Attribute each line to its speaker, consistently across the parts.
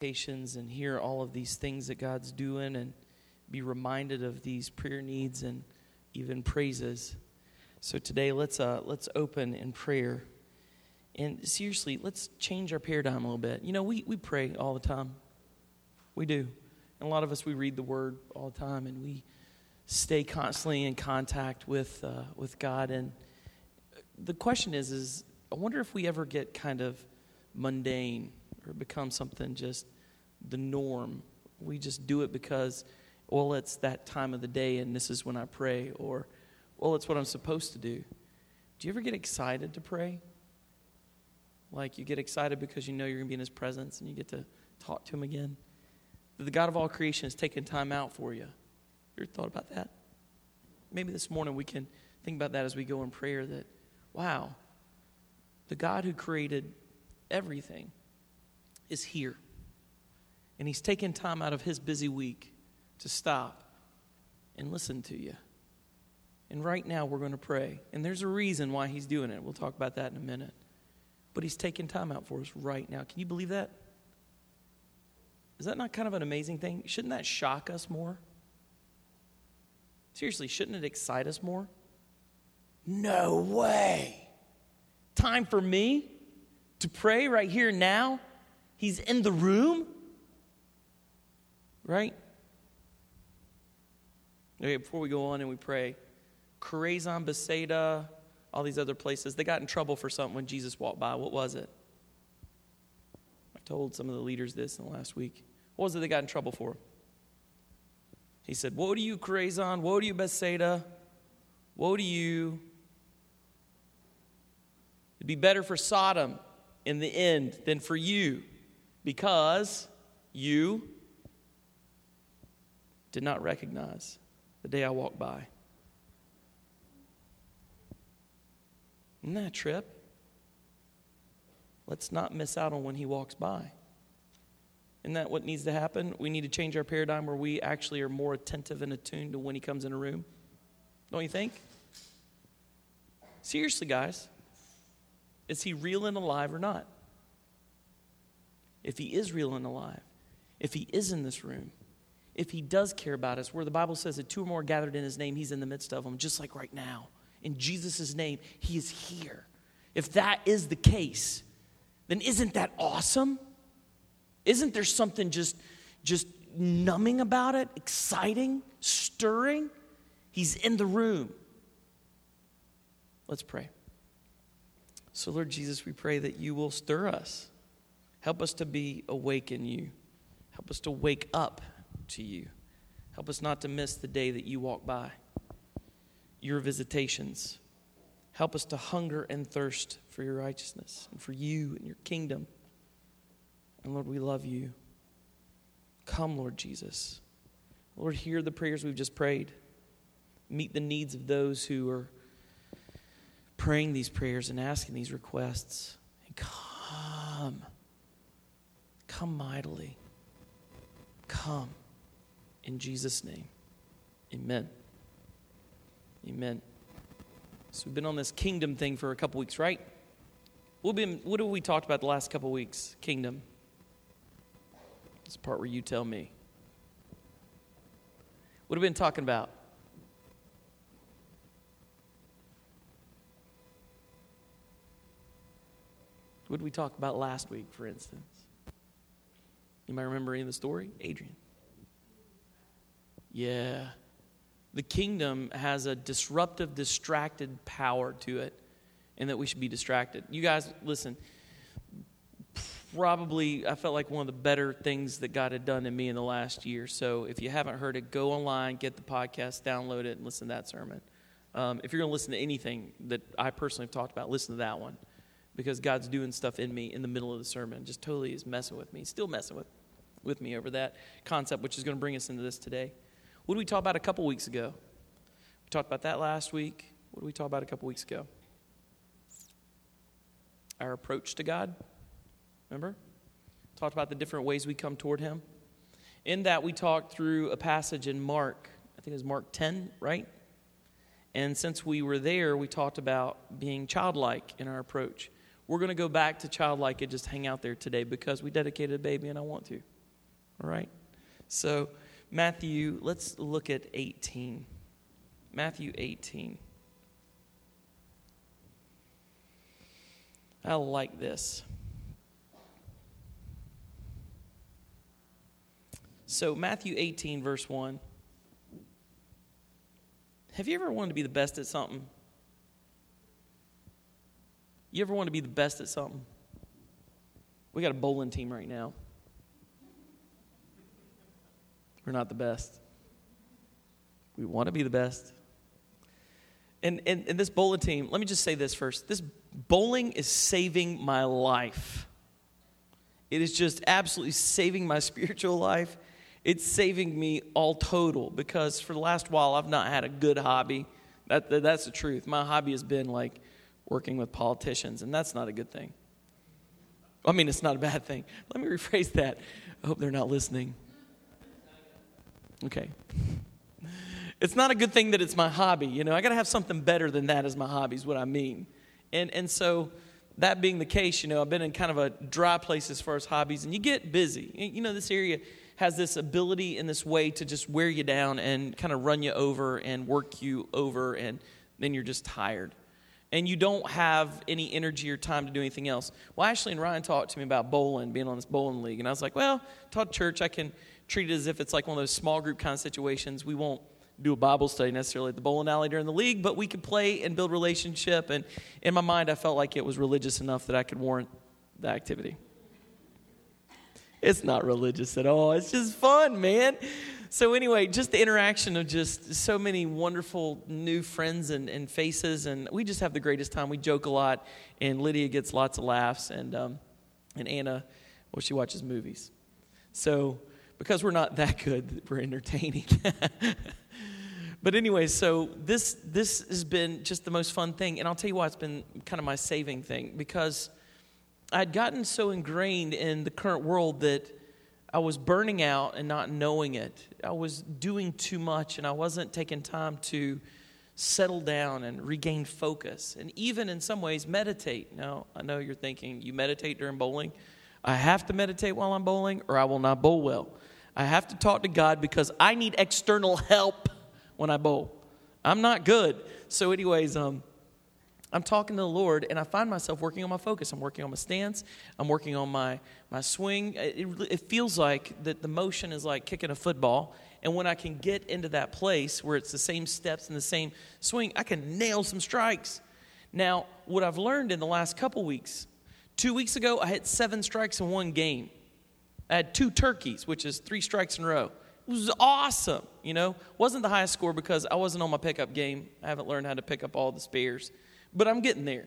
Speaker 1: Patience and hear all of these things that God's doing and be reminded of these prayer needs and even praises. So today let's uh, let's open in prayer. And seriously, let's change our paradigm a little bit. You know, we, we pray all the time. We do. And a lot of us we read the word all the time and we stay constantly in contact with uh, with God and the question is is I wonder if we ever get kind of mundane or become something just the norm. We just do it because, well, it's that time of the day and this is when I pray, or, well, it's what I'm supposed to do. Do you ever get excited to pray? Like you get excited because you know you're going to be in His presence and you get to talk to Him again? The God of all creation has taken time out for you. You ever thought about that? Maybe this morning we can think about that as we go in prayer that, wow, the God who created everything is here. And he's taken time out of his busy week to stop and listen to you. And right now we're going to pray. And there's a reason why he's doing it. We'll talk about that in a minute. But he's taking time out for us right now. Can you believe that? Is that not kind of an amazing thing? Shouldn't that shock us more? Seriously, shouldn't it excite us more? No way. Time for me to pray right here now? He's in the room? Right? Okay, before we go on and we pray, Chorazin, Bethsaida, all these other places, they got in trouble for something when Jesus walked by. What was it? I told some of the leaders this in the last week. What was it they got in trouble for? He said, Woe to you, Chorazin! Woe to you, Bethsaida! Woe to you! It'd be better for Sodom in the end than for you because you did not recognize the day I walked by. Isn't that a trip? Let's not miss out on when he walks by. Isn't that what needs to happen? We need to change our paradigm where we actually are more attentive and attuned to when he comes in a room. Don't you think? Seriously, guys. Is he real and alive or not? if he is real and alive, if he is in this room, if he does care about us, where the Bible says that two or more gathered in his name, he's in the midst of them, just like right now. In Jesus' name, he is here. If that is the case, then isn't that awesome? Isn't there something just, just numbing about it, exciting, stirring? He's in the room. Let's pray. So, Lord Jesus, we pray that you will stir us. Help us to be awake in you. Help us to wake up to you. Help us not to miss the day that you walk by, your visitations. Help us to hunger and thirst for your righteousness and for you and your kingdom. And Lord, we love you. Come, Lord Jesus. Lord, hear the prayers we've just prayed. Meet the needs of those who are praying these prayers and asking these requests. And come. Come mightily. Come in Jesus' name. Amen. Amen. So we've been on this kingdom thing for a couple weeks, right? We've been, what have we talked about the last couple weeks? Kingdom. This part where you tell me. What have we been talking about? What did we talk about last week, for instance? You might remember any of the story? Adrian. Yeah. The kingdom has a disruptive, distracted power to it, and that we should be distracted. You guys, listen, probably I felt like one of the better things that God had done in me in the last year. So if you haven't heard it, go online, get the podcast, download it, and listen to that sermon. Um, if you're going to listen to anything that I personally have talked about, listen to that one because God's doing stuff in me in the middle of the sermon. Just totally is messing with me, still messing with with me over that concept, which is going to bring us into this today. What did we talk about a couple weeks ago? We talked about that last week. What did we talk about a couple weeks ago? Our approach to God. Remember? Talked about the different ways we come toward Him. In that, we talked through a passage in Mark. I think it was Mark 10, right? And since we were there, we talked about being childlike in our approach. We're going to go back to childlike and just hang out there today because we dedicated a baby and I want to. All right? So, Matthew, let's look at 18. Matthew 18. I like this. So, Matthew 18, verse 1. Have you ever wanted to be the best at something? You ever want to be the best at something? We got a bowling team right now. We're not the best. We want to be the best. And, and, this bowling team, let me just say this first. This bowling is saving my life. It is just absolutely saving my spiritual life. It's saving me all total because for the last while I've not had a good hobby. That, that, that's the truth. My hobby has been like working with politicians, and that's not a good thing. I mean, it's not a bad thing. Let me rephrase that. I hope they're not listening. Okay. It's not a good thing that it's my hobby. You know, I got to have something better than that as my hobby, is what I mean. And, and so, that being the case, you know, I've been in kind of a dry place as far as hobbies, and you get busy. You know, this area has this ability in this way to just wear you down and kind of run you over and work you over, and then you're just tired. And you don't have any energy or time to do anything else. Well, Ashley and Ryan talked to me about bowling, being on this bowling league. And I was like, well, taught church, I can treat it as if it's like one of those small group kind of situations. We won't do a Bible study necessarily at the bowling alley during the league, but we could play and build relationship. And in my mind, I felt like it was religious enough that I could warrant the activity. It's not religious at all. It's just fun, man. So, anyway, just the interaction of just so many wonderful new friends and, and faces, and we just have the greatest time. We joke a lot, and Lydia gets lots of laughs, and, um, and Anna, well, she watches movies. So, because we're not that good, we're entertaining. but anyway, so this this has been just the most fun thing, and I'll tell you why it's been kind of my saving thing because I'd gotten so ingrained in the current world that I was burning out and not knowing it. I was doing too much and I wasn't taking time to settle down and regain focus and even in some ways meditate. Now, I know you're thinking, you meditate during bowling? I have to meditate while I'm bowling or I will not bowl well. I have to talk to God because I need external help when I bowl. I'm not good. So, anyways, um, I'm talking to the Lord and I find myself working on my focus. I'm working on my stance. I'm working on my, my swing. It, it, feels like that the motion is like kicking a football. And when I can get into that place where it's the same steps and the same swing, I can nail some strikes. Now, what I've learned in the last couple weeks, two weeks ago, I had seven strikes in one game. I had two turkeys, which is three strikes in a row. It was awesome, you know. Wasn't the highest score because I wasn't on my pickup game. I haven't learned how to pick up all the spares but I'm getting there.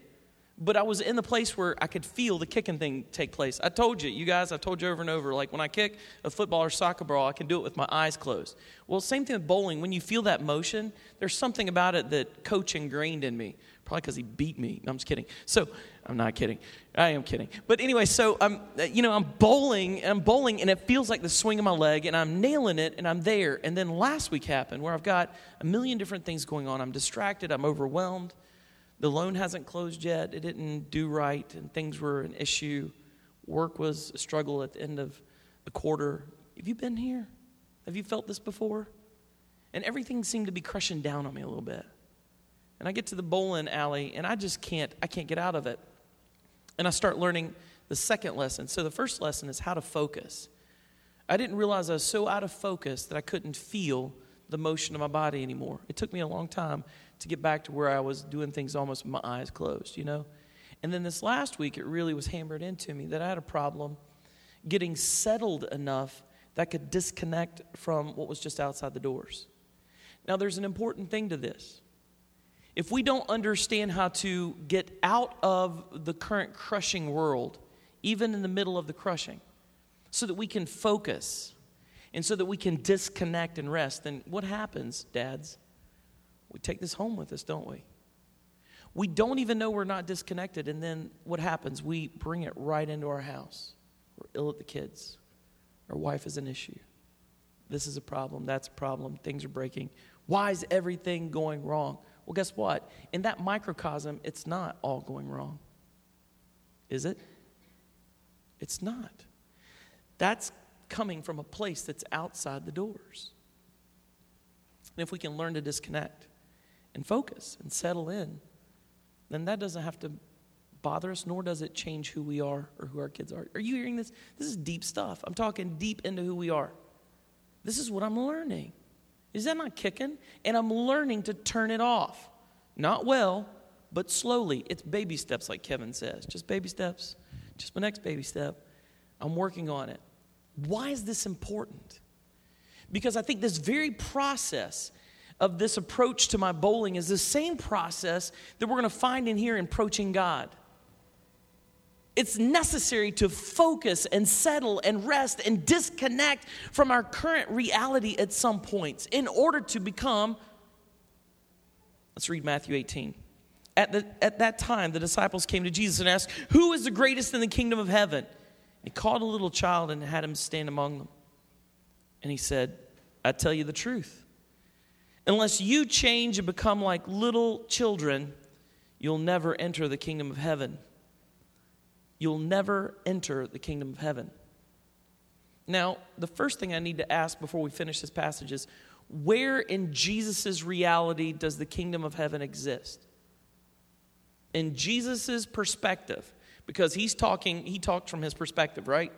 Speaker 1: But I was in the place where I could feel the kicking thing take place. I told you, you guys, I've told you over and over, like when I kick a football or soccer ball, I can do it with my eyes closed. Well, same thing with bowling. When you feel that motion, there's something about it that coach ingrained in me. Probably because he beat me. No, I'm just kidding. So, I'm not kidding. I am kidding. But anyway, so I'm, you know, I'm bowling, I'm bowling, and it feels like the swing of my leg, and I'm nailing it, and I'm there. And then last week happened where I've got a million different things going on. I'm distracted, I'm overwhelmed. The loan hasn't closed yet. It didn't do right, and things were an issue. Work was a struggle at the end of the quarter. Have you been here? Have you felt this before? And everything seemed to be crushing down on me a little bit. And I get to the bowling alley, and I just can't, I can't get out of it. And I start learning the second lesson. So the first lesson is how to focus. I didn't realize I was so out of focus that I couldn't feel the motion of my body anymore. It took me a long time to get back to where I was doing things almost with my eyes closed, you know? And then this last week, it really was hammered into me that I had a problem getting settled enough that I could disconnect from what was just outside the doors. Now, there's an important thing to this. If we don't understand how to get out of the current crushing world, even in the middle of the crushing, so that we can focus and so that we can disconnect and rest, then what happens, dads? We take this home with us, don't we? We don't even know we're not disconnected, and then what happens? We bring it right into our house. We're ill at the kids. Our wife is an issue. This is a problem. That's a problem. Things are breaking. Why is everything going wrong? Well, guess what? In that microcosm, it's not all going wrong. Is it? It's not. That's coming from a place that's outside the doors. And if we can learn to disconnect and focus and settle in, then that doesn't have to bother us, nor does it change who we are or who our kids are. Are you hearing this? This is deep stuff. I'm talking deep into who we are. This is what I'm learning. Is that not kicking? And I'm learning to turn it off. Not well, but slowly. It's baby steps, like Kevin says. Just baby steps. Just my next baby step. I'm working on it. Why is this important? Because I think this very process of this approach to my bowling is the same process that we're going to find in here in approaching God. It's necessary to focus and settle and rest and disconnect from our current reality at some points in order to become. Let's read Matthew 18. At, the, at that time, the disciples came to Jesus and asked, Who is the greatest in the kingdom of heaven? He called a little child and had him stand among them. And he said, I tell you the truth. Unless you change and become like little children, you'll never enter the kingdom of heaven. You'll never enter the kingdom of heaven. Now, the first thing I need to ask before we finish this passage is where in Jesus' reality does the kingdom of heaven exist? In Jesus' perspective, because he's talking, he talked from his perspective, right?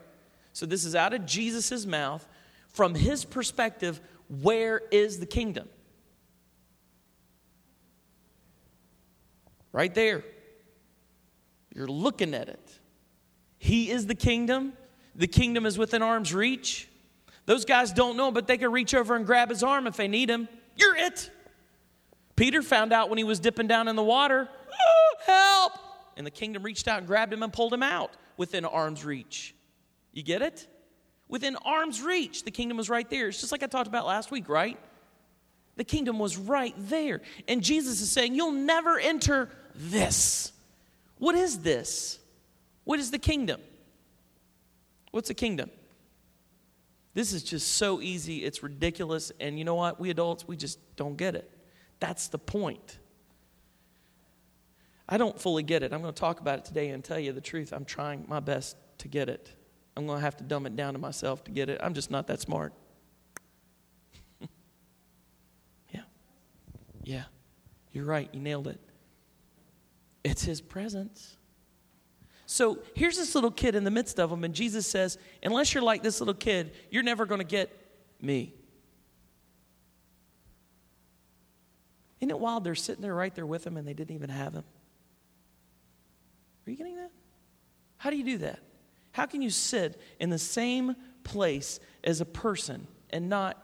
Speaker 1: So this is out of Jesus' mouth. From his perspective, where is the kingdom? Right there. You're looking at it. He is the kingdom. The kingdom is within arm's reach. Those guys don't know, but they can reach over and grab his arm if they need him. You're it. Peter found out when he was dipping down in the water, oh, help! And the kingdom reached out and grabbed him and pulled him out within arm's reach. You get it? Within arm's reach, the kingdom was right there. It's just like I talked about last week, right? The kingdom was right there. And Jesus is saying, You'll never enter this. What is this? What is the kingdom? What's a kingdom? This is just so easy, it's ridiculous. And you know what? We adults, we just don't get it. That's the point. I don't fully get it. I'm going to talk about it today and tell you the truth. I'm trying my best to get it. I'm going to have to dumb it down to myself to get it. I'm just not that smart. yeah. Yeah. You're right. You nailed it. It's His presence. So here's this little kid in the midst of them, and Jesus says, Unless you're like this little kid, you're never going to get me. Isn't it wild? They're sitting there right there with him, and they didn't even have him. Are you getting that? How do you do that? How can you sit in the same place as a person and not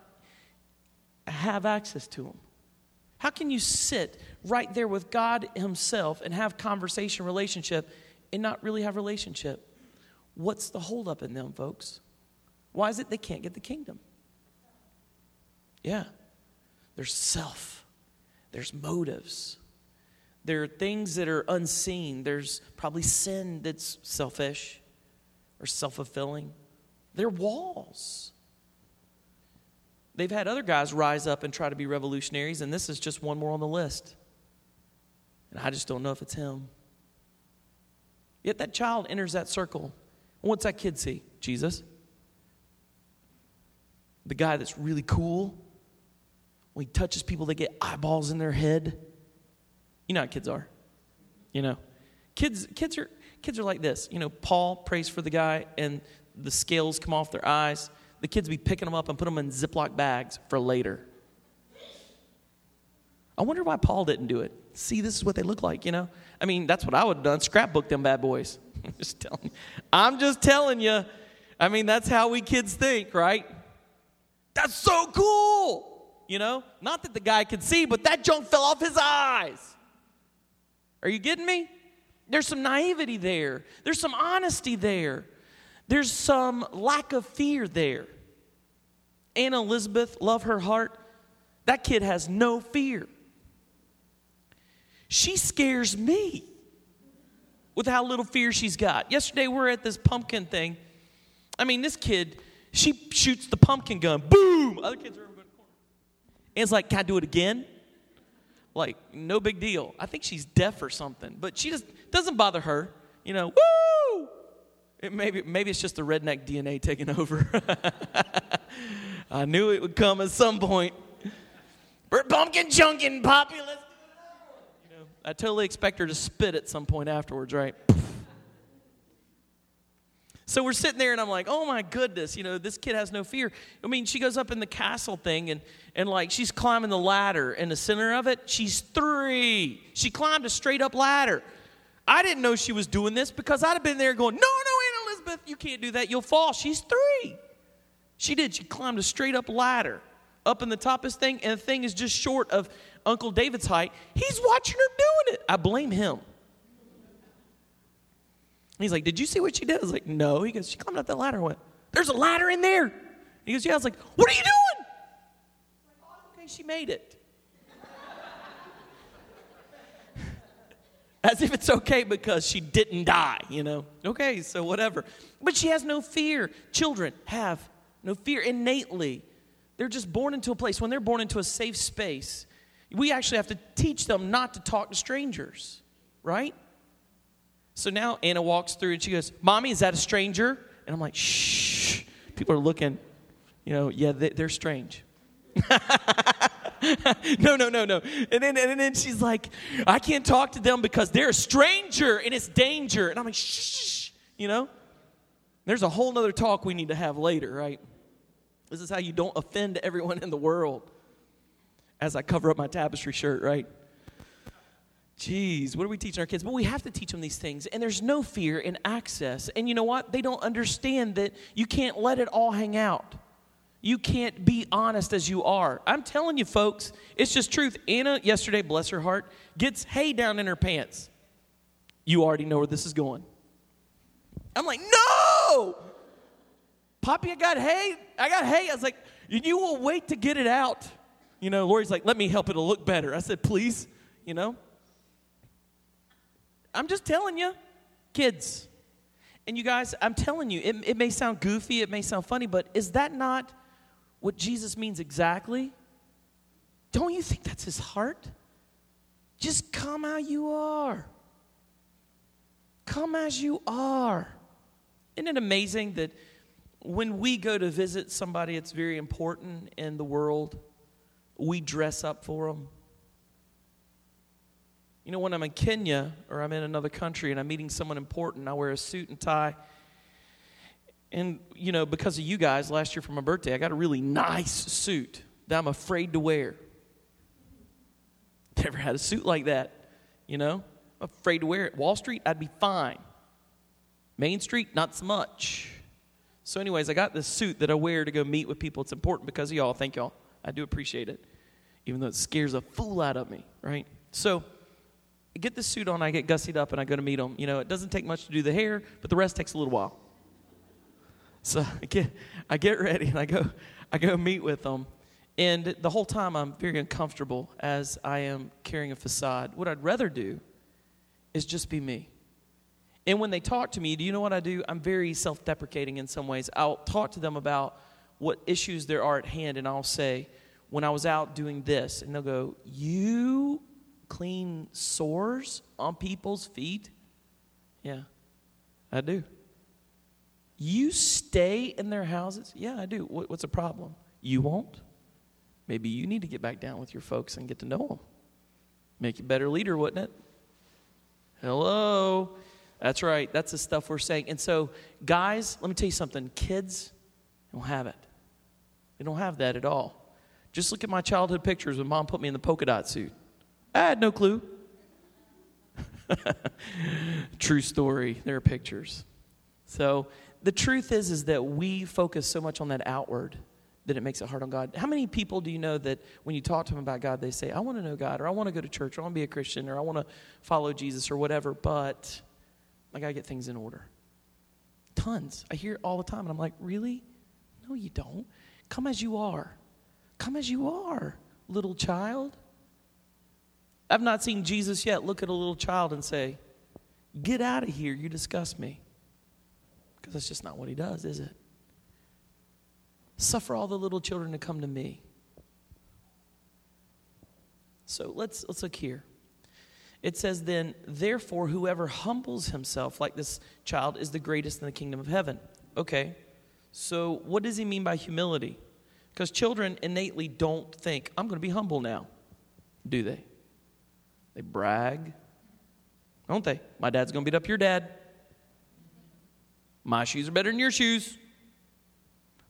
Speaker 1: have access to him? How can you sit right there with God Himself and have conversation, relationship, and not really have relationship? What's the holdup in them, folks? Why is it they can't get the kingdom? Yeah, there's self, there's motives, there are things that are unseen. There's probably sin that's selfish or self fulfilling. They're walls. They've had other guys rise up and try to be revolutionaries, and this is just one more on the list. And I just don't know if it's him. Yet that child enters that circle. What's that kid see? Jesus. The guy that's really cool. When he touches people, they get eyeballs in their head. You know how kids are. You know, kids, kids are kids are like this. You know, Paul prays for the guy, and the scales come off their eyes. The kids be picking them up and put them in Ziploc bags for later. I wonder why Paul didn't do it. See, this is what they look like, you know? I mean, that's what I would have done. Scrapbook them bad boys. I'm just telling you. I'm just telling you. I mean, that's how we kids think, right? That's so cool. You know? Not that the guy could see, but that junk fell off his eyes. Are you getting me? There's some naivety there, there's some honesty there, there's some lack of fear there. Anna Elizabeth, love her heart. That kid has no fear. She scares me with how little fear she's got. Yesterday, we are at this pumpkin thing. I mean, this kid, she shoots the pumpkin gun, boom! Other kids are in the corner. And it's like, can I do it again? Like, no big deal. I think she's deaf or something, but she just doesn't bother her. You know, woo! It maybe, maybe it's just the redneck DNA taking over. I knew it would come at some point. We're pumpkin chunking, Poppy. Let's do it. You know, I totally expect her to spit at some point afterwards, right? So we're sitting there, and I'm like, oh my goodness, you know, this kid has no fear. I mean, she goes up in the castle thing, and, and like she's climbing the ladder in the center of it. She's three. She climbed a straight up ladder. I didn't know she was doing this because I'd have been there going, no, no, Anna Elizabeth, you can't do that. You'll fall. She's three. She did. She climbed a straight up ladder up in the top of this thing, and the thing is just short of Uncle David's height. He's watching her doing it. I blame him. He's like, Did you see what she did? I was like, No. He goes, She climbed up that ladder. I went, There's a ladder in there. He goes, Yeah. I was like, What are you doing? okay, she made it. As if it's okay because she didn't die, you know? Okay, so whatever. But she has no fear. Children have no fear innately. They're just born into a place. When they're born into a safe space, we actually have to teach them not to talk to strangers, right? So now Anna walks through and she goes, Mommy, is that a stranger? And I'm like, Shh. People are looking, you know, yeah, they, are strange. no, no, no, no. And then, and then she's like, I can't talk to them because they're a stranger and it's danger. And I'm like, shh, you know? There's a whole nother talk we need to have later, right? This is how you don't offend everyone in the world as I cover up my tapestry shirt, right? Jeez, what are we teaching our kids? But we have to teach them these things. And there's no fear in access. And you know what? They don't understand that you can't let it all hang out. You can't be honest as you are. I'm telling you, folks, it's just truth. Anna, yesterday, bless her heart, gets hay down in her pants. You already know where this is going. I'm like, no! Poppy, I got hay. I got hay. I was like, you will wait to get it out. You know, Lori's like, let me help it to look better. I said, please, you know. I'm just telling you, kids. And you guys, I'm telling you, it, it may sound goofy, it may sound funny, but is that not what Jesus means exactly? Don't you think that's his heart? Just come how you are. Come as you are. Isn't it amazing that when we go to visit somebody that's very important in the world, we dress up for them? You know, when I'm in Kenya or I'm in another country and I'm meeting someone important, I wear a suit and tie. And, you know, because of you guys, last year for my birthday, I got a really nice suit that I'm afraid to wear. Never had a suit like that, you know? I'm afraid to wear it. Wall Street, I'd be fine. Main Street, not so much. So, anyways, I got this suit that I wear to go meet with people. It's important because of y'all. Thank y'all. I do appreciate it, even though it scares a fool out of me, right? So, I get the suit on, I get gussied up, and I go to meet him. You know, it doesn't take much to do the hair, but the rest takes a little while. So I get, I get ready and I go, I go meet with them. And the whole time I'm very uncomfortable as I am carrying a facade. What I'd rather do is just be me. And when they talk to me, do you know what I do? I'm very self deprecating in some ways. I'll talk to them about what issues there are at hand, and I'll say, when I was out doing this, and they'll go, You clean sores on people's feet? Yeah, I do. You stay in their houses? Yeah, I do. What's the problem? You won't? Maybe you need to get back down with your folks and get to know them. Make you a better leader, wouldn't it? Hello. That's right. That's the stuff we're saying. And so, guys, let me tell you something. Kids don't have it. They don't have that at all. Just look at my childhood pictures when mom put me in the polka dot suit. I had no clue. True story. There are pictures. So the truth is, is that we focus so much on that outward that it makes it hard on God. How many people do you know that when you talk to them about God, they say, I want to know God, or I want to go to church, or I want to be a Christian, or I want to follow Jesus, or whatever, but I got to get things in order? Tons. I hear it all the time, and I'm like, really? No, you don't. Come as you are. Come as you are, little child. I've not seen Jesus yet look at a little child and say, Get out of here, you disgust me. Because that's just not what he does, is it? Suffer all the little children to come to me. So let's, let's look here. It says, then, therefore, whoever humbles himself like this child is the greatest in the kingdom of heaven. Okay, so what does he mean by humility? Because children innately don't think, I'm going to be humble now, do they? They brag, don't they? My dad's going to beat up your dad. My shoes are better than your shoes.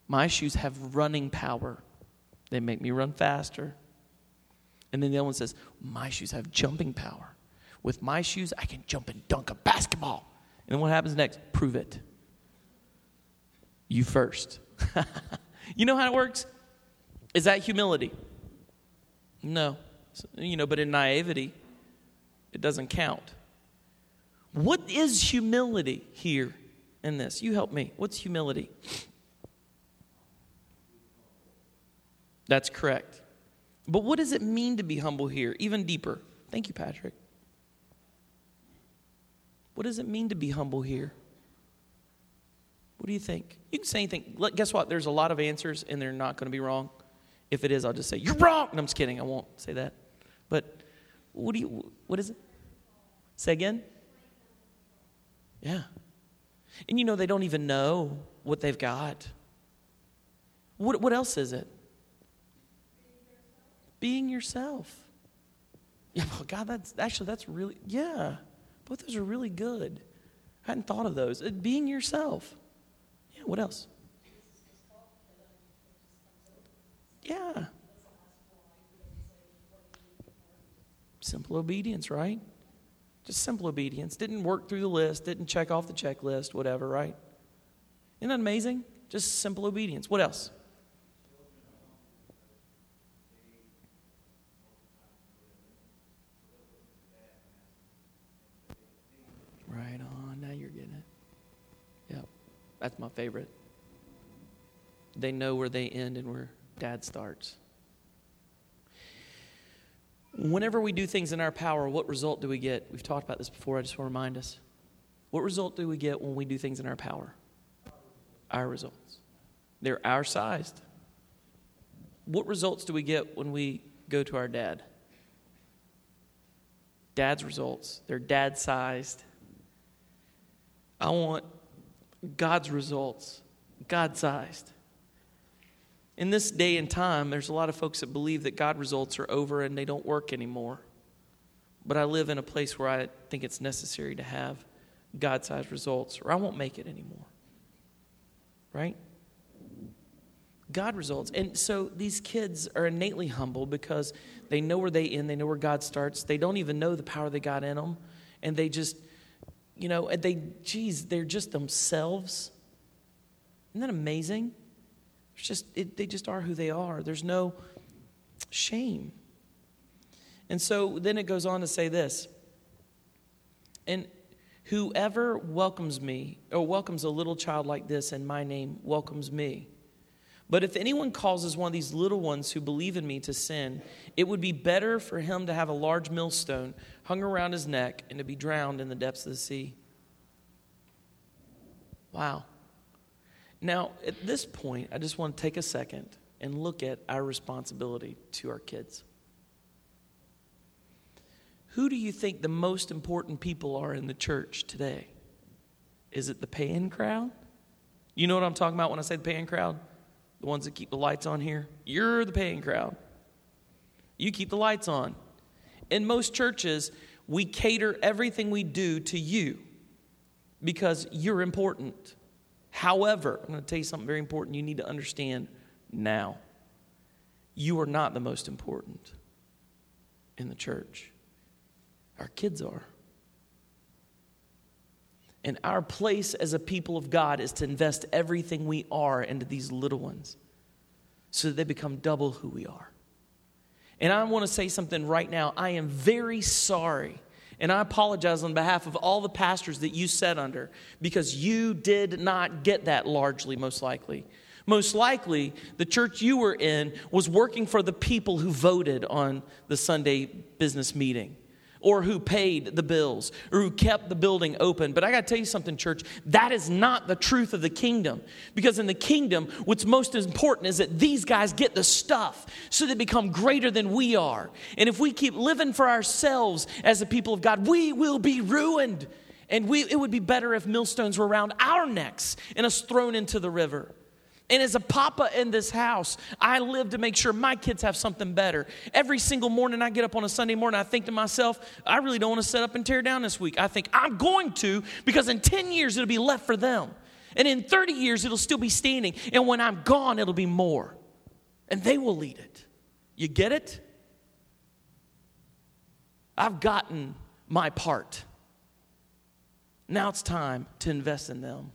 Speaker 1: My shoes have running power, they make me run faster. And then the other one says, My shoes have jumping power. With my shoes, I can jump and dunk a basketball. And then what happens next? Prove it. You first. you know how it works? Is that humility? No. You know, but in naivety, it doesn't count. What is humility here in this? You help me. What's humility? That's correct. But what does it mean to be humble here? Even deeper. Thank you, Patrick. What does it mean to be humble here? What do you think? You can say anything. Guess what? There's a lot of answers, and they're not going to be wrong. If it is, I'll just say, You're wrong. And I'm just kidding. I won't say that. But what do you, what is it? Say again? Yeah. And you know, they don't even know what they've got. What, what else is it? Being yourself. Yeah, well, God, that's actually, that's really, yeah. Both those are really good. I hadn't thought of those. Uh, being yourself. Yeah, what else? Yeah. Simple obedience, right? Just simple obedience. Didn't work through the list, didn't check off the checklist, whatever, right? Isn't that amazing? Just simple obedience. What else? Right on. Now you're getting it. Yep. That's my favorite. They know where they end and where dad starts. Whenever we do things in our power, what result do we get? We've talked about this before. I just want to remind us. What result do we get when we do things in our power? Our results. They're our sized. What results do we get when we go to our dad? Dad's results. They're dad sized. I want God's results, God sized. In this day and time, there's a lot of folks that believe that God results are over and they don't work anymore. But I live in a place where I think it's necessary to have God sized results, or I won't make it anymore. Right? God results. And so these kids are innately humble because they know where they end, they know where God starts. They don't even know the power they got in them. And they just you know, they, geez, they're just themselves. Isn't that amazing? It's just, it, they just are who they are. There's no shame. And so then it goes on to say this. And whoever welcomes me, or welcomes a little child like this in my name, welcomes me. But if anyone causes one of these little ones who believe in me to sin, it would be better for him to have a large millstone hung around his neck and to be drowned in the depths of the sea. Wow. Now, at this point, I just want to take a second and look at our responsibility to our kids. Who do you think the most important people are in the church today? Is it the paying crowd? You know what I'm talking about when I say the paying crowd? The ones that keep the lights on here? You're the paying crowd. You keep the lights on. In most churches, we cater everything we do to you because you're important. However, I'm going to tell you something very important you need to understand now. You are not the most important in the church, our kids are. And our place as a people of God is to invest everything we are into these little ones so that they become double who we are. And I want to say something right now. I am very sorry and I apologize on behalf of all the pastors that you sat under because you did not get that largely, most likely. Most likely, the church you were in was working for the people who voted on the Sunday business meeting. Or who paid the bills or who kept the building open. But I got to tell you something, church, that is not the truth of the kingdom. Because in the kingdom, what's most important is that these guys get the stuff so they become greater than we are. And if we keep living for ourselves as the people of God, we will be ruined. And we, it would be better if millstones were around our necks and us thrown into the river. And as a papa in this house, I live to make sure my kids have something better. Every single morning I get up on a Sunday morning, I think to myself, I really don't want to set up and tear down this week. I think I'm going to because in 10 years it'll be left for them. And in 30 years it'll still be standing. And when I'm gone, it'll be more. And they will lead it. You get it? I've gotten my part. Now it's time to invest in them.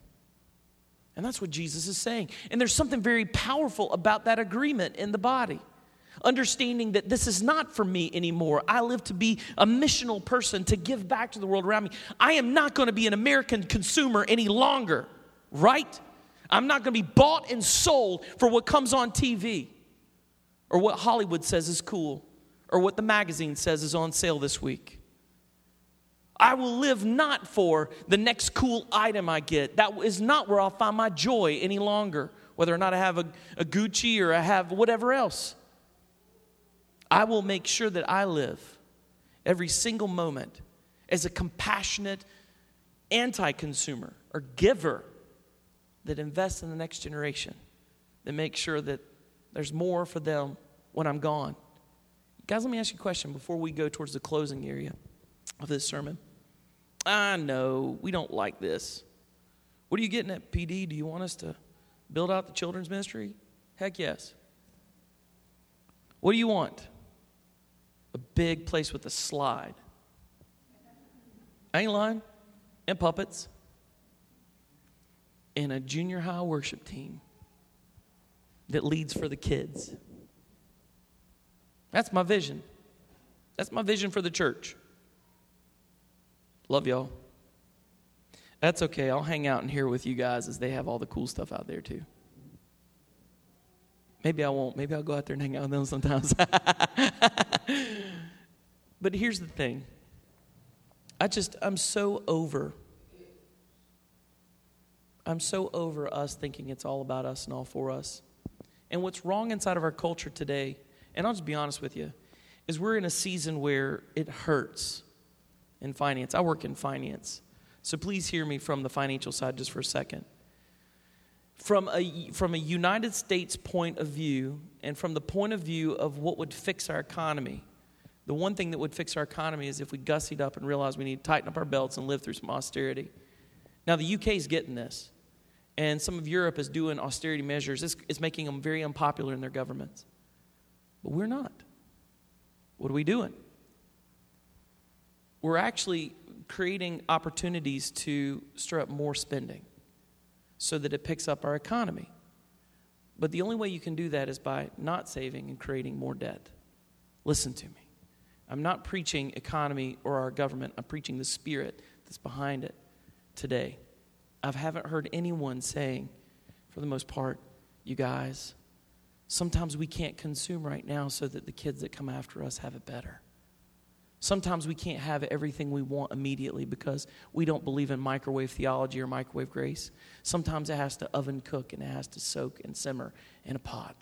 Speaker 1: And that's what Jesus is saying. And there's something very powerful about that agreement in the body. Understanding that this is not for me anymore. I live to be a missional person to give back to the world around me. I am not going to be an American consumer any longer, right? I'm not going to be bought and sold for what comes on TV or what Hollywood says is cool or what the magazine says is on sale this week. I will live not for the next cool item I get. That is not where I'll find my joy any longer, whether or not I have a, a Gucci or I have whatever else. I will make sure that I live every single moment as a compassionate anti consumer or giver that invests in the next generation, that makes sure that there's more for them when I'm gone. Guys, let me ask you a question before we go towards the closing area of this sermon. I know we don't like this. What are you getting at, PD? Do you want us to build out the children's ministry? Heck yes. What do you want? A big place with a slide. I ain't lying. And puppets. And a junior high worship team that leads for the kids. That's my vision. That's my vision for the church. Love y'all. That's okay. I'll hang out in here with you guys as they have all the cool stuff out there too. Maybe I won't. Maybe I'll go out there and hang out with them sometimes. but here's the thing I just, I'm so over. I'm so over us thinking it's all about us and all for us. And what's wrong inside of our culture today, and I'll just be honest with you, is we're in a season where it hurts in finance. I work in finance. So please hear me from the financial side just for a second. From a, from a United States point of view, and from the point of view of what would fix our economy, the one thing that would fix our economy is if we gussied up and realized we need to tighten up our belts and live through some austerity. Now, the UK is getting this, and some of Europe is doing austerity measures. It's, it's making them very unpopular in their governments. But we're not. What are we doing? We're actually creating opportunities to stir up more spending so that it picks up our economy. But the only way you can do that is by not saving and creating more debt. Listen to me. I'm not preaching economy or our government, I'm preaching the spirit that's behind it today. I haven't heard anyone saying, for the most part, you guys, sometimes we can't consume right now so that the kids that come after us have it better. Sometimes we can't have everything we want immediately because we don't believe in microwave theology or microwave grace. Sometimes it has to oven cook and it has to soak and simmer in a pot.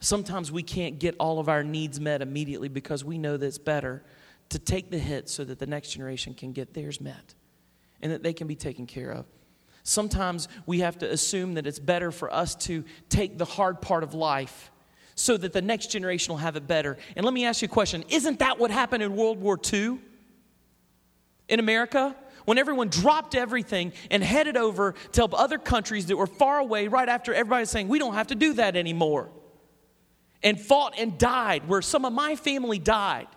Speaker 1: Sometimes we can't get all of our needs met immediately because we know that it's better to take the hit so that the next generation can get theirs met and that they can be taken care of. Sometimes we have to assume that it's better for us to take the hard part of life so that the next generation will have it better. And let me ask you a question Isn't that what happened in World War II in America? When everyone dropped everything and headed over to help other countries that were far away right after everybody was saying, We don't have to do that anymore. And fought and died, where some of my family died.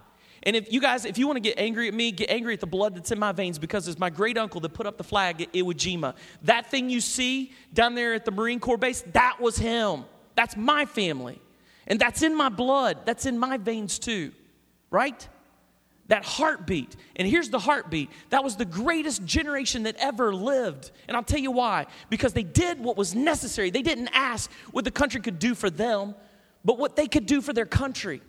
Speaker 1: And if you guys, if you want to get angry at me, get angry at the blood that's in my veins because it's my great uncle that put up the flag at Iwo Jima. That thing you see down there at the Marine Corps base, that was him. That's my family. And that's in my blood, that's in my veins too, right? That heartbeat. And here's the heartbeat that was the greatest generation that ever lived. And I'll tell you why. Because they did what was necessary. They didn't ask what the country could do for them, but what they could do for their country.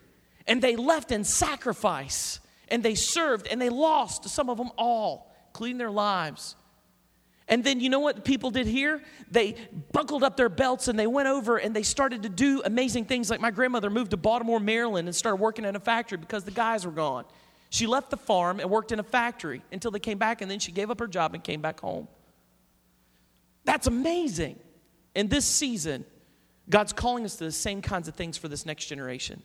Speaker 1: And they left in sacrifice and they served and they lost, some of them all, including their lives. And then you know what people did here? They buckled up their belts and they went over and they started to do amazing things. Like my grandmother moved to Baltimore, Maryland and started working in a factory because the guys were gone. She left the farm and worked in a factory until they came back and then she gave up her job and came back home. That's amazing. In this season, God's calling us to the same kinds of things for this next generation.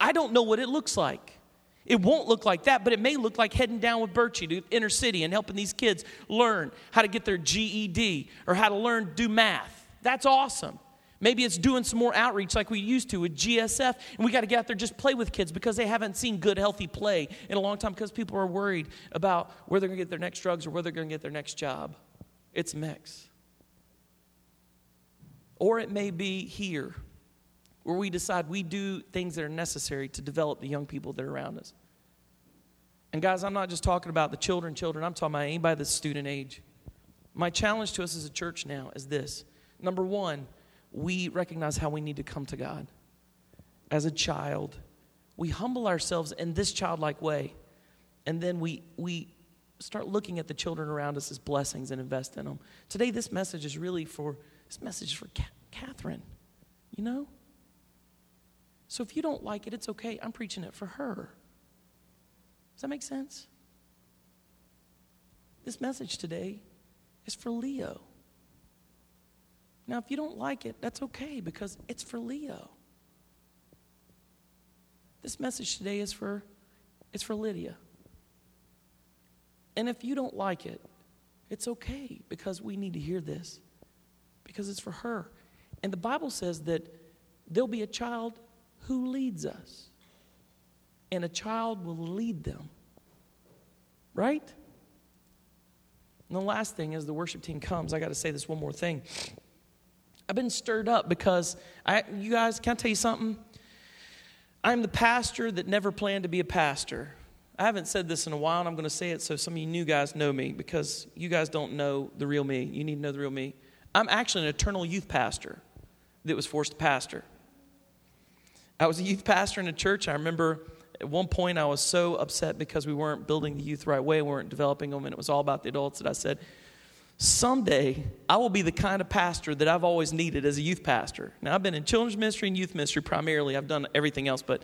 Speaker 1: I don't know what it looks like. It won't look like that, but it may look like heading down with Birchie to inner city and helping these kids learn how to get their GED or how to learn do math. That's awesome. Maybe it's doing some more outreach like we used to with GSF, and we got to get out there just play with kids because they haven't seen good, healthy play in a long time because people are worried about where they're going to get their next drugs or where they're going to get their next job. It's a mix. Or it may be here where we decide we do things that are necessary to develop the young people that are around us. And guys, I'm not just talking about the children, children, I'm talking about anybody that's student age. My challenge to us as a church now is this. Number one, we recognize how we need to come to God. As a child, we humble ourselves in this childlike way, and then we, we start looking at the children around us as blessings and invest in them. Today, this message is really for this message is for Catherine, you know? So if you don't like it, it's okay. I'm preaching it for her. Does that make sense? This message today is for Leo. Now, if you don't like it, that's okay because it's for Leo. This message today is for it's for Lydia. And if you don't like it, it's okay because we need to hear this because it's for her. And the Bible says that there'll be a child who leads us. And a child will lead them. Right? And the last thing, as the worship team comes, I got to say this one more thing. I've been stirred up because I, you guys, can I tell you something? I'm the pastor that never planned to be a pastor. I haven't said this in a while, and I'm going to say it so some of you new guys know me because you guys don't know the real me. You need to know the real me. I'm actually an eternal youth pastor that was forced to pastor. I was a youth pastor in a church. I remember at one point I was so upset because we weren't building the youth right way, we weren't developing them, and it was all about the adults that I said, Someday I will be the kind of pastor that I've always needed as a youth pastor. Now I've been in children's ministry and youth ministry primarily. I've done everything else but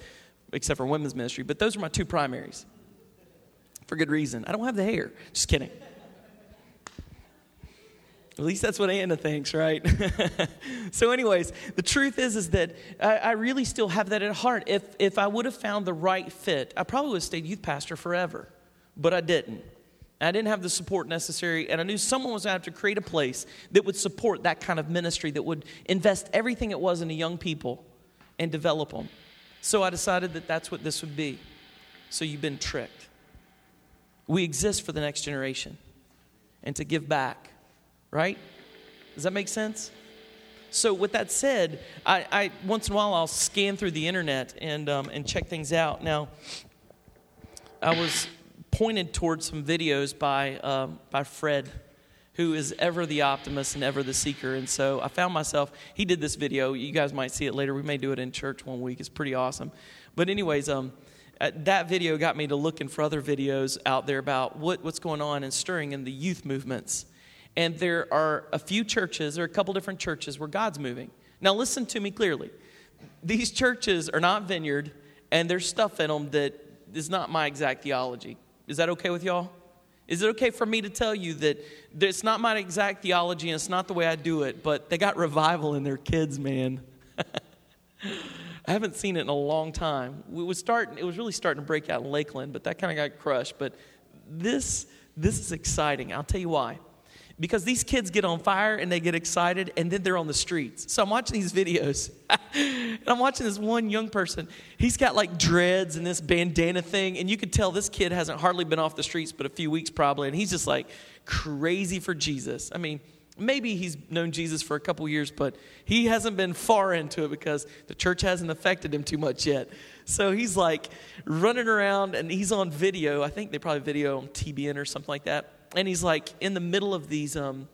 Speaker 1: except for women's ministry, but those are my two primaries. For good reason. I don't have the hair. Just kidding. At least that's what Anna thinks, right? so, anyways, the truth is, is that I, I, really still have that at heart. If if I would have found the right fit, I probably would have stayed youth pastor forever, but I didn't. I didn't have the support necessary, and I knew someone was going to have to create a place that would support that kind of ministry, that would invest everything it was into young people and develop them. So I decided that that's what this would be. So you've been tricked. We exist for the next generation and to give back right? Does that make sense? So, with that said, I, I once in a while I'll scan through the internet and um, and check things out. Now, I was pointed towards some videos by um, by Fred, who is ever the optimist and ever the seeker. And so I found myself. He did this video. You guys might see it later. We may do it in church one week. It's pretty awesome. But anyways, um, uh, that video got me to looking for other videos out there about what, what's going on and stirring in the youth movements and there are a few churches, or a couple different churches where God's moving. Now, listen to me clearly. These churches are not vineyard, and there's stuff in them that is not my exact theology. Is that okay with y'all? Is it okay for me to tell you that it's not my exact theology and it's not the way I do it, but they got revival in their kids, man? I haven't seen it in a long time. It was starting, it was really starting to break out in Lakeland, but that kind of got crushed. But this, this is exciting. I'll tell you why because these kids get on fire and they get excited and then they're on the streets. So I'm watching these videos and I'm watching this one young person. He's got like dreads and this bandana thing, and you can tell this kid hasn't hardly been off the streets but a few weeks probably, and he's just like crazy for Jesus. I mean, maybe he's known Jesus for a couple years, but he hasn't been far into it because the church hasn't affected him too much yet. So he's like running around and he's on video. I think they probably video on TBN or something like that and he's like in the middle of these um,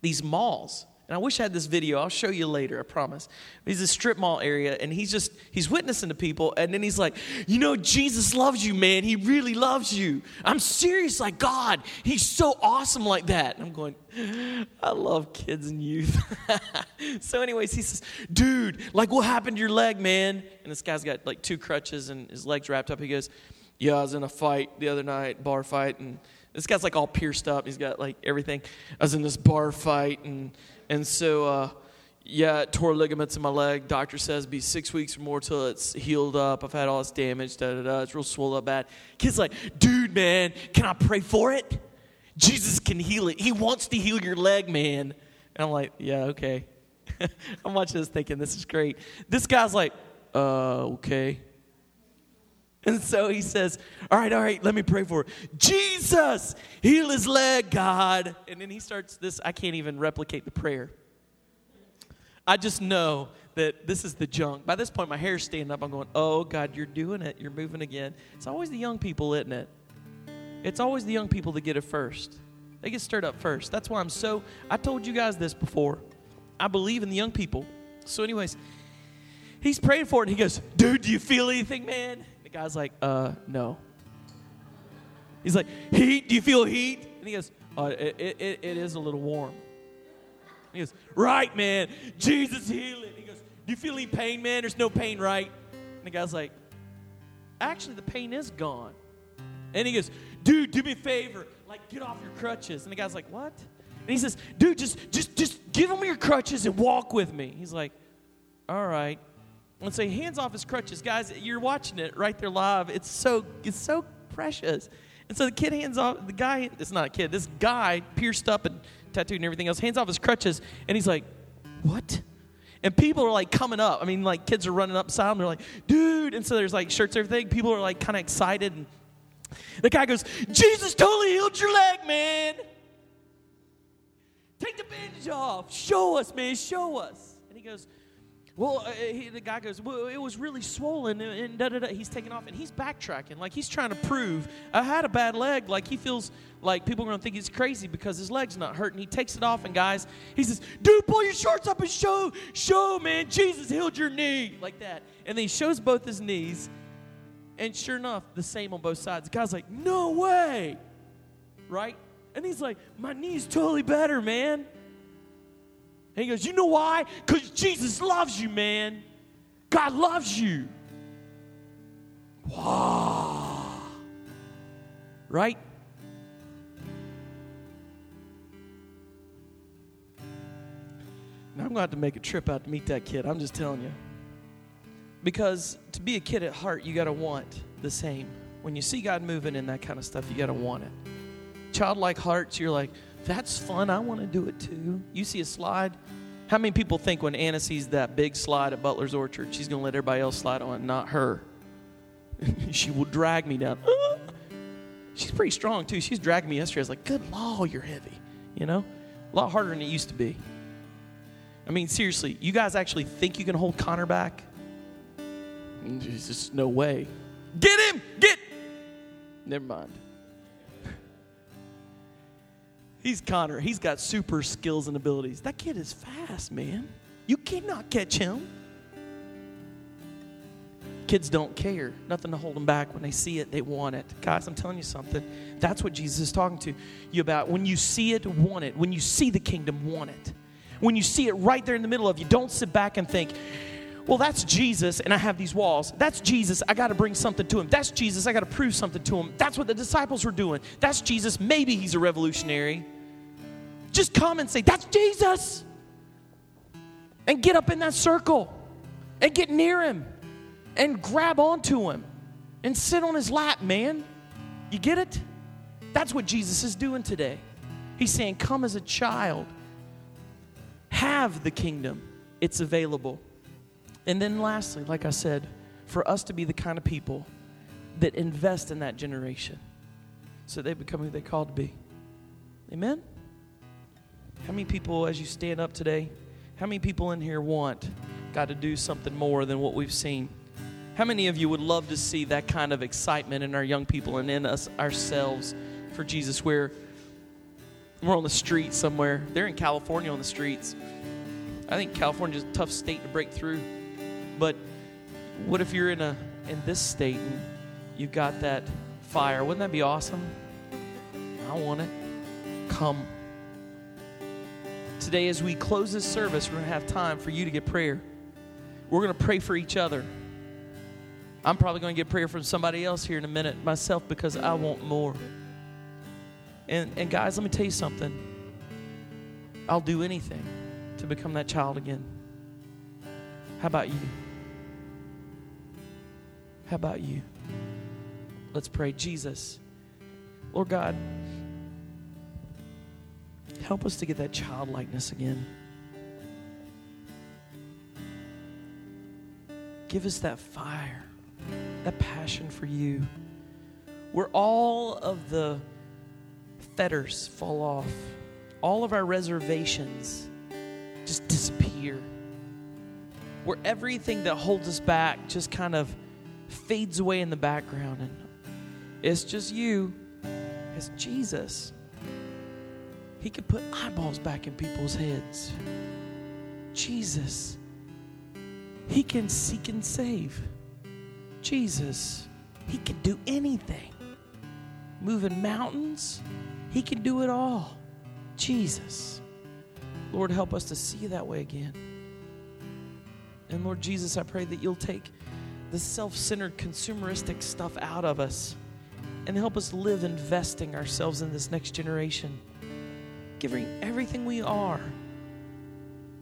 Speaker 1: these malls And I wish I had this video. I'll show you later, I promise. He's a strip mall area and he's just he's witnessing to people and then he's like, "You know Jesus loves you, man. He really loves you. I'm serious like God. He's so awesome like that." And I'm going, "I love kids and youth." so anyways, he says, "Dude, like what happened to your leg, man?" And this guy's got like two crutches and his legs wrapped up. He goes, "Yeah, I was in a fight the other night, bar fight and this guy's like all pierced up. He's got like everything. I was in this bar fight and and so, uh, yeah, tore ligaments in my leg. Doctor says be six weeks or more till it's healed up. I've had all this damage. Da da da. It's real swollen up bad. Kid's like, dude, man, can I pray for it? Jesus can heal it. He wants to heal your leg, man. And I'm like, yeah, okay. I'm watching this thinking this is great. This guy's like, uh, okay. And so he says, All right, all right, let me pray for it. Jesus, heal his leg, God. And then he starts this. I can't even replicate the prayer. I just know that this is the junk. By this point, my hair's standing up. I'm going, Oh, God, you're doing it. You're moving again. It's always the young people, isn't it? It's always the young people that get it first. They get stirred up first. That's why I'm so. I told you guys this before. I believe in the young people. So, anyways, he's praying for it. And he goes, Dude, do you feel anything, man? The guy's like, uh, no. He's like, heat? Do you feel heat? And he goes, uh, it, it, it is a little warm. He goes, right, man. Jesus healing. He goes, do you feel any pain, man? There's no pain, right? And the guy's like, actually, the pain is gone. And he goes, dude, do me a favor. Like, get off your crutches. And the guy's like, what? And he says, dude, just, just, just give him your crutches and walk with me. He's like, all right and say, hands off his crutches. Guys, you're watching it right there live. It's so it's so precious. And so the kid hands off the guy, it's not a kid, this guy pierced up and tattooed and everything else, hands off his crutches, and he's like, What? And people are like coming up. I mean, like kids are running up beside him. They're like, dude. And so there's like shirts, everything. People are like kind of excited. And the guy goes, Jesus totally healed your leg, man. Take the bandage off. Show us, man. Show us. And he goes, well, uh, he, the guy goes, well, it was really swollen, and, and da da da. He's taking off, and he's backtracking, like he's trying to prove I had a bad leg. Like he feels like people are gonna think he's crazy because his leg's not hurting. He takes it off, and guys, he says, "Dude, pull your shorts up and show, show, man, Jesus healed your knee," like that. And then he shows both his knees, and sure enough, the same on both sides. The guy's like, "No way," right? And he's like, "My knee's totally better, man." And he goes, You know why? Because Jesus loves you, man. God loves you. Wow. Right? Now I'm going to have to make a trip out to meet that kid. I'm just telling you. Because to be a kid at heart, you got to want the same. When you see God moving in that kind of stuff, you got to want it. Childlike hearts, you're like, that's fun. I want to do it too. You see a slide. How many people think when Anna sees that big slide at Butler's Orchard, she's going to let everybody else slide on, it, not her? she will drag me down. she's pretty strong too. She's dragging me yesterday. I was like, good lord, you're heavy. You know? A lot harder than it used to be. I mean, seriously, you guys actually think you can hold Connor back? There's just no way. Get him! Get! Never mind. He's Connor. He's got super skills and abilities. That kid is fast, man. You cannot catch him. Kids don't care. Nothing to hold them back. When they see it, they want it. Guys, I'm telling you something. That's what Jesus is talking to you about. When you see it, want it. When you see the kingdom, want it. When you see it right there in the middle of you, don't sit back and think, well, that's Jesus, and I have these walls. That's Jesus, I got to bring something to him. That's Jesus, I got to prove something to him. That's what the disciples were doing. That's Jesus, maybe he's a revolutionary. Just come and say, That's Jesus. And get up in that circle and get near him and grab onto him and sit on his lap, man. You get it? That's what Jesus is doing today. He's saying, Come as a child, have the kingdom, it's available. And then, lastly, like I said, for us to be the kind of people that invest in that generation so they become who they called to be. Amen? How many people, as you stand up today, how many people in here want God to do something more than what we've seen? How many of you would love to see that kind of excitement in our young people and in us ourselves for Jesus, where we're on the street somewhere. They're in California on the streets. I think California's a tough state to break through. But what if you're in a in this state and you got that fire? Wouldn't that be awesome? I want it. Come. Today, as we close this service, we're going to have time for you to get prayer. We're going to pray for each other. I'm probably going to get prayer from somebody else here in a minute myself because I want more. And, and guys, let me tell you something. I'll do anything to become that child again. How about you? How about you? Let's pray. Jesus, Lord God, help us to get that childlikeness again. Give us that fire, that passion for you. Where all of the fetters fall off, all of our reservations just disappear. Where everything that holds us back just kind of fades away in the background and it's just you, it's Jesus. He could put eyeballs back in people's heads. Jesus. He can seek and save. Jesus. He can do anything. Moving mountains, He can do it all. Jesus. Lord, help us to see that way again. And Lord Jesus, I pray that you'll take the self centered, consumeristic stuff out of us and help us live investing ourselves in this next generation, giving everything we are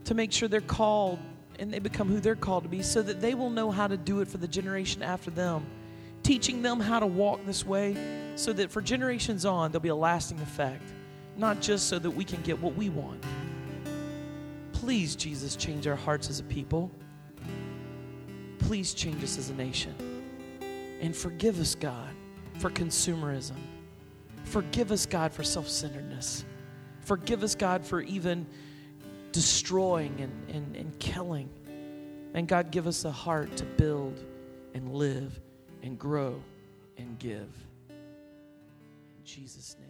Speaker 1: to make sure they're called and they become who they're called to be so that they will know how to do it for the generation after them. Teaching them how to walk this way so that for generations on, there'll be a lasting effect, not just so that we can get what we want. Please, Jesus, change our hearts as a people. Please change us as a nation. And forgive us, God, for consumerism. Forgive us, God, for self centeredness. Forgive us, God, for even destroying and, and, and killing. And God, give us a heart to build and live and grow and give. In Jesus' name.